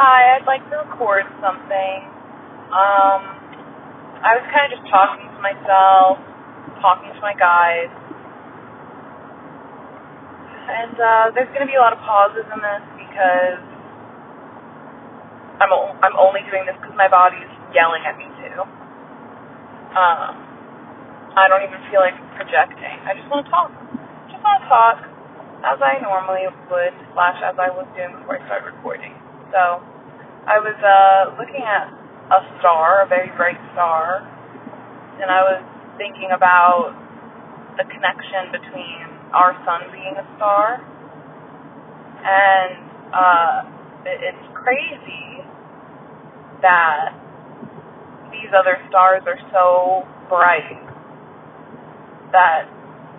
hi, I'd like to record something. Um, I was kind of just talking to myself, talking to my guys. And uh, there's going to be a lot of pauses in this because I'm o- I'm only doing this because my body's yelling at me too. Um, I don't even feel like projecting. I just want to talk. Just want to talk as I normally would, slash as I was doing before I started recording. So I was uh, looking at a star, a very bright star, and I was thinking about the connection between our sun being a star, and uh, it, it's crazy that these other stars are so bright that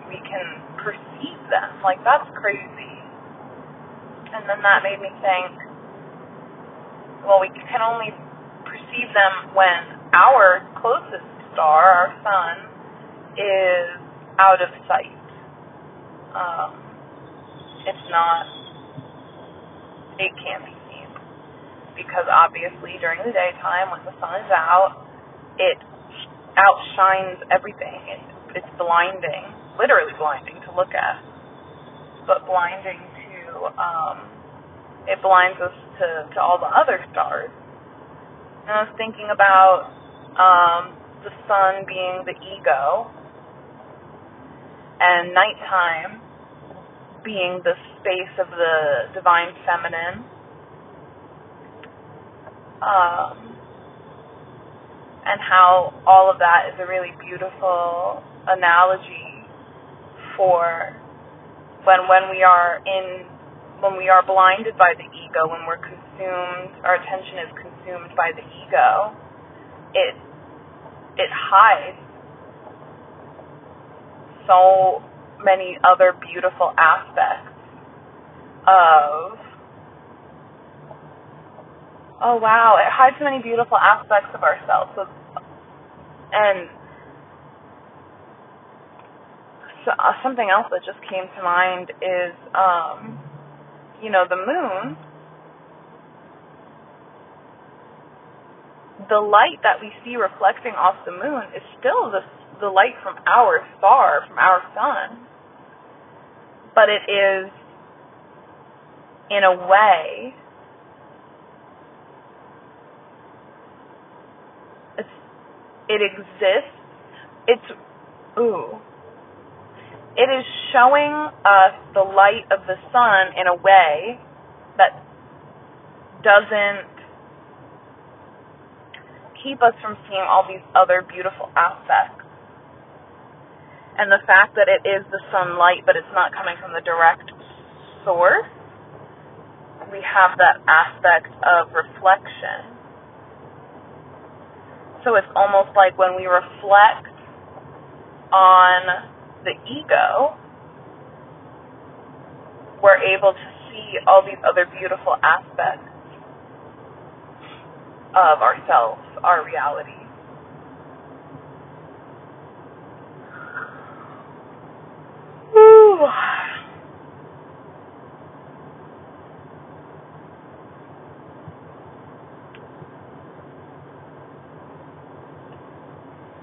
we can perceive them. Like that's crazy. And then that made me think, well, we can only perceive them when our closest star, our sun, is out of sight. Um, it's not, it can't be seen. Because obviously during the daytime, when the sun is out, it outshines everything. It, it's blinding, literally blinding to look at, but blinding to, um, it blinds us to, to all the other stars. And I was thinking about um, the sun being the ego, and nighttime being the space of the divine feminine. Um, and how all of that is a really beautiful analogy for when when we are in when we are blinded by the ego, when we're consumed, our attention is consumed by the ego, it it hides so many other beautiful aspects of oh wow, it hides so many beautiful aspects of ourselves. And so, uh, something else that just came to mind is, um, you know, the moon. The light that we see reflecting off the moon is still the the light from our star, from our sun, but it is in a way it exists it's ooh it is showing us the light of the sun in a way that doesn't keep us from seeing all these other beautiful aspects. And the fact that it is the sunlight, but it's not coming from the direct source, we have that aspect of reflection. So it's almost like when we reflect on the ego, we're able to see all these other beautiful aspects of ourselves, our reality.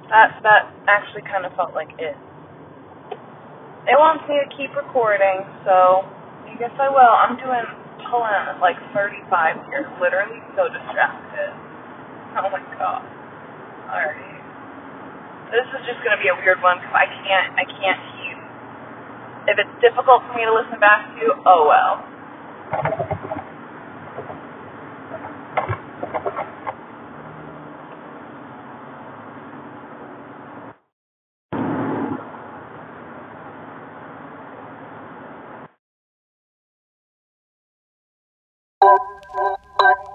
That that actually kind of felt like it. It wants me to keep recording, so I guess I will. I'm doing pulling like 35 here, literally so distracted. Oh my god. Alright. This is just gonna be a weird one because I can't, I can't keep. If it's difficult for me to listen back to, oh well. Thank you.